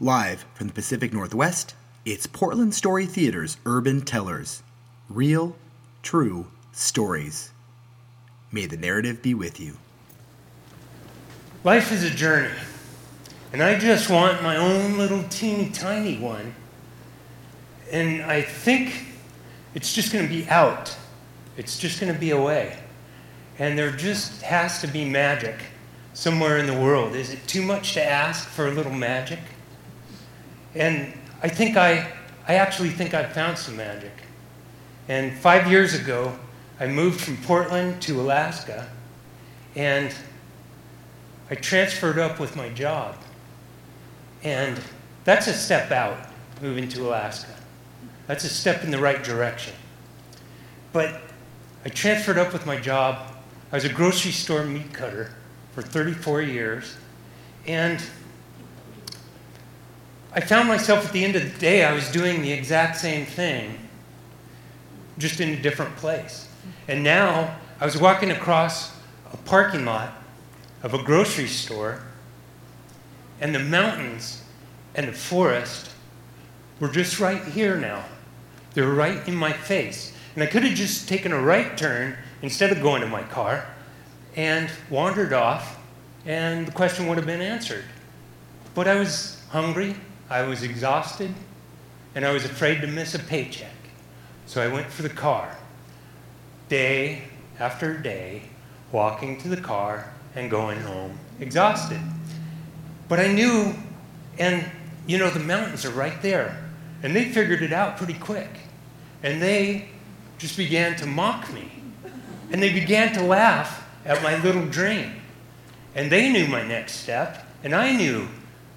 Live from the Pacific Northwest, it's Portland Story Theater's Urban Tellers. Real, true stories. May the narrative be with you. Life is a journey, and I just want my own little teeny tiny one. And I think it's just going to be out, it's just going to be away. And there just has to be magic somewhere in the world. Is it too much to ask for a little magic? And I think I, I actually think I've found some magic. And five years ago, I moved from Portland to Alaska, and I transferred up with my job. And that's a step out, moving to Alaska. That's a step in the right direction. But I transferred up with my job. I was a grocery store meat cutter for 34 years. And I found myself at the end of the day, I was doing the exact same thing, just in a different place. And now I was walking across a parking lot of a grocery store, and the mountains and the forest were just right here now. They were right in my face. And I could have just taken a right turn instead of going to my car and wandered off, and the question would have been answered. But I was hungry, I was exhausted, and I was afraid to miss a paycheck. So I went for the car. Day after day, walking to the car and going home exhausted. But I knew, and you know, the mountains are right there. And they figured it out pretty quick. And they just began to mock me. And they began to laugh at my little dream. And they knew my next step, and I knew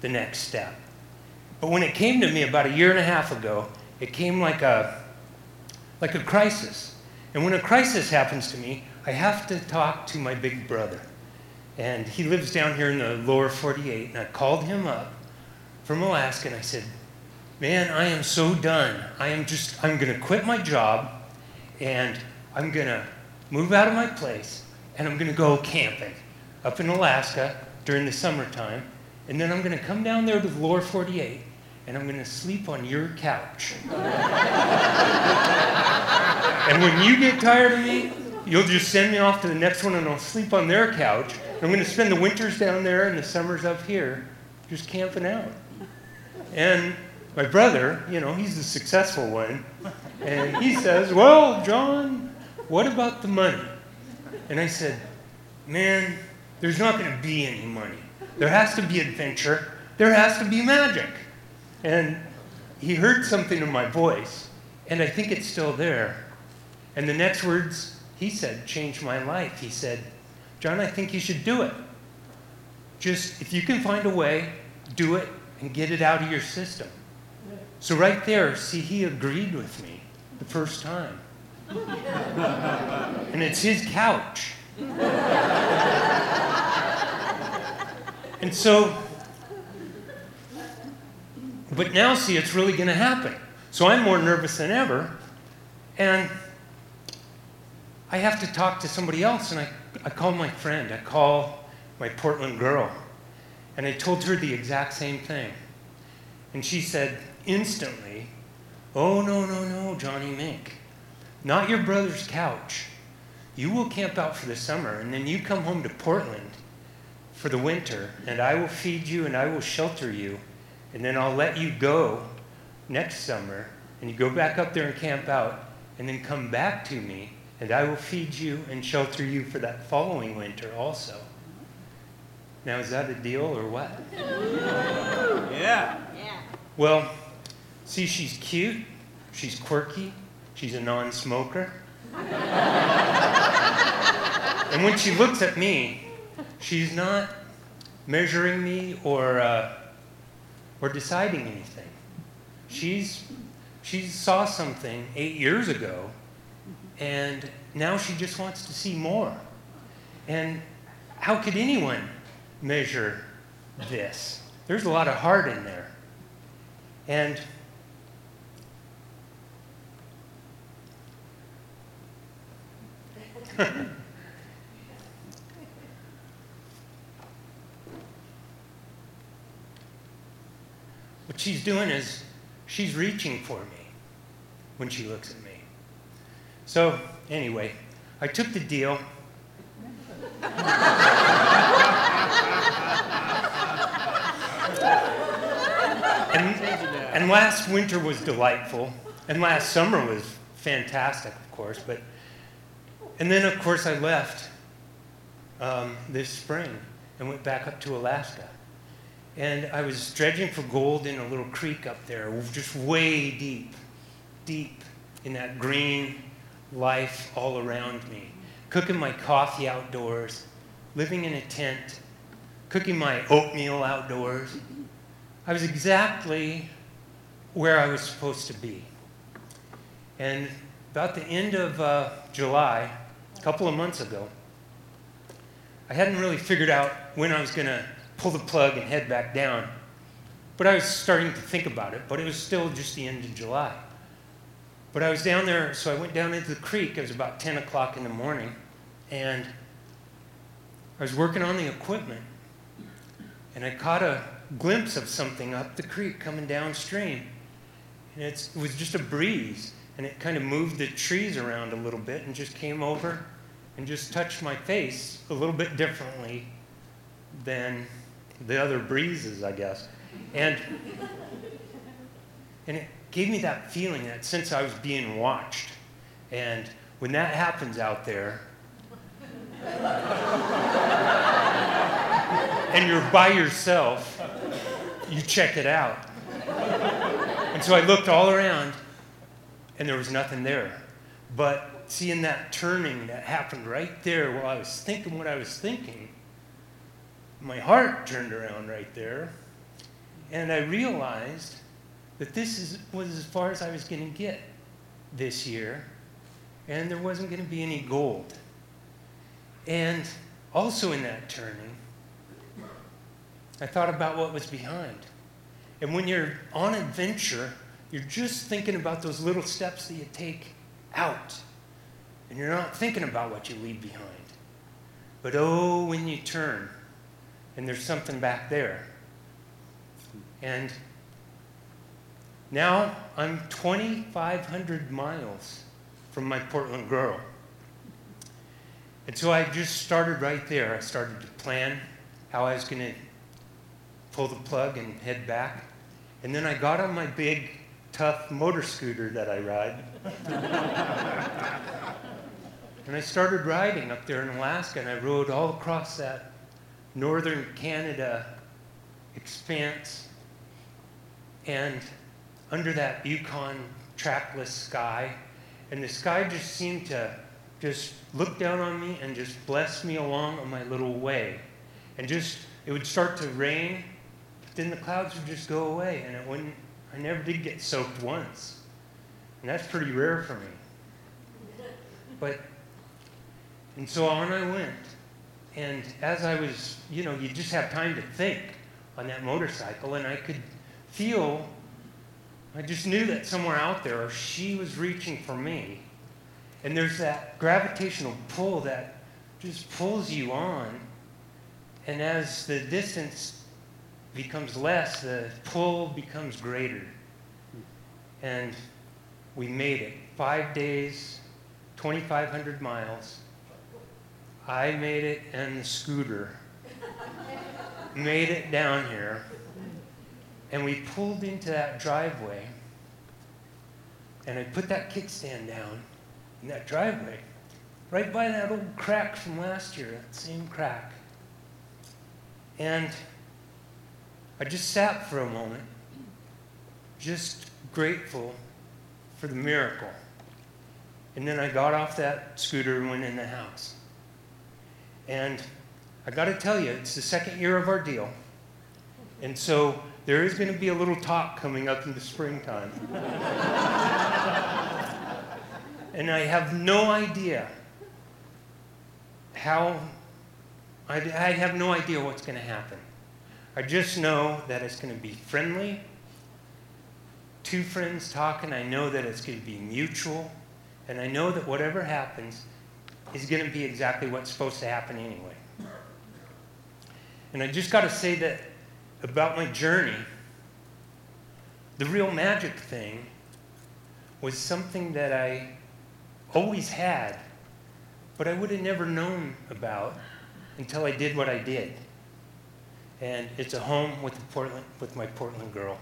the next step. But when it came to me about a year and a half ago, it came like a, like a crisis. And when a crisis happens to me, I have to talk to my big brother. And he lives down here in the lower 48. And I called him up from Alaska and I said, Man, I am so done. I am just, I'm going to quit my job and I'm going to move out of my place and I'm going to go camping up in Alaska during the summertime. And then I'm going to come down there to the lower 48 and I'm going to sleep on your couch. and when you get tired of me, you'll just send me off to the next one and I'll sleep on their couch. I'm going to spend the winters down there and the summers up here just camping out. And my brother, you know, he's the successful one, and he says, Well, John, what about the money? And I said, Man, there's not going to be any money. There has to be adventure, there has to be magic. And he heard something in my voice, and I think it's still there. And the next words he said changed my life. He said, John, I think you should do it. Just, if you can find a way, do it and get it out of your system. So, right there, see, he agreed with me the first time. and it's his couch. and so, but now, see, it's really going to happen. So I'm more nervous than ever. And I have to talk to somebody else. And I, I call my friend, I call my Portland girl. And I told her the exact same thing. And she said instantly, Oh, no, no, no, Johnny Mink. Not your brother's couch. You will camp out for the summer, and then you come home to Portland for the winter, and I will feed you and I will shelter you, and then I'll let you go next summer, and you go back up there and camp out, and then come back to me, and I will feed you and shelter you for that following winter also. Now, is that a deal or what? Yeah. Yeah. Well, see, she's cute, she's quirky, she's a non smoker. and when she looks at me, she's not measuring me or, uh, or deciding anything. She's, she saw something eight years ago, and now she just wants to see more. And how could anyone measure this? There's a lot of heart in there. And what she's doing is she's reaching for me when she looks at me. So, anyway, I took the deal. and, and last winter was delightful, and last summer was fantastic, of course. But and then, of course, I left um, this spring and went back up to Alaska. And I was dredging for gold in a little creek up there, just way deep, deep in that green life all around me. Cooking my coffee outdoors, living in a tent, cooking my oatmeal outdoors. I was exactly where I was supposed to be. And about the end of uh, July, a couple of months ago, I hadn't really figured out when I was going to pull the plug and head back down. But I was starting to think about it, but it was still just the end of July. But I was down there, so I went down into the creek. It was about 10 o'clock in the morning, and I was working on the equipment, and I caught a glimpse of something up the creek coming downstream. And it was just a breeze, and it kind of moved the trees around a little bit and just came over and just touched my face a little bit differently than the other breezes, I guess. And, and it gave me that feeling, that since I was being watched. And when that happens out there, and you're by yourself, you check it out. And so I looked all around, and there was nothing there. But seeing that turning that happened right there while I was thinking what I was thinking, my heart turned around right there, and I realized that this is, was as far as I was going to get this year, and there wasn't going to be any gold. And also in that turning, I thought about what was behind. And when you're on adventure, you're just thinking about those little steps that you take out. And you're not thinking about what you leave behind. But oh, when you turn, and there's something back there. And now I'm 2,500 miles from my Portland girl. And so I just started right there. I started to plan how I was going to pull the plug and head back. And then I got on my big, tough motor scooter that I ride. and I started riding up there in Alaska, and I rode all across that northern Canada expanse. And under that Yukon trackless sky, and the sky just seemed to just look down on me and just bless me along on my little way. And just, it would start to rain, but then the clouds would just go away, and it wouldn't, I never did get soaked once. And that's pretty rare for me. But, and so on I went. And as I was, you know, you just have time to think on that motorcycle, and I could feel, I just knew that somewhere out there, she was reaching for me. And there's that gravitational pull that just pulls you on. And as the distance becomes less, the pull becomes greater. And we made it. Five days, 2,500 miles. I made it in the scooter made it down here. And we pulled into that driveway. And I put that kickstand down in that driveway, right by that old crack from last year, that same crack. And I just sat for a moment, just grateful for the miracle. And then I got off that scooter and went in the house. And I got to tell you, it's the second year of our deal. And so there is going to be a little talk coming up in the springtime. and I have no idea how, I, I have no idea what's going to happen. I just know that it's going to be friendly, two friends talking. I know that it's going to be mutual. And I know that whatever happens, is going to be exactly what's supposed to happen anyway. And I just got to say that about my journey, the real magic thing was something that I always had, but I would have never known about until I did what I did. And it's a home with, Portland, with my Portland girl.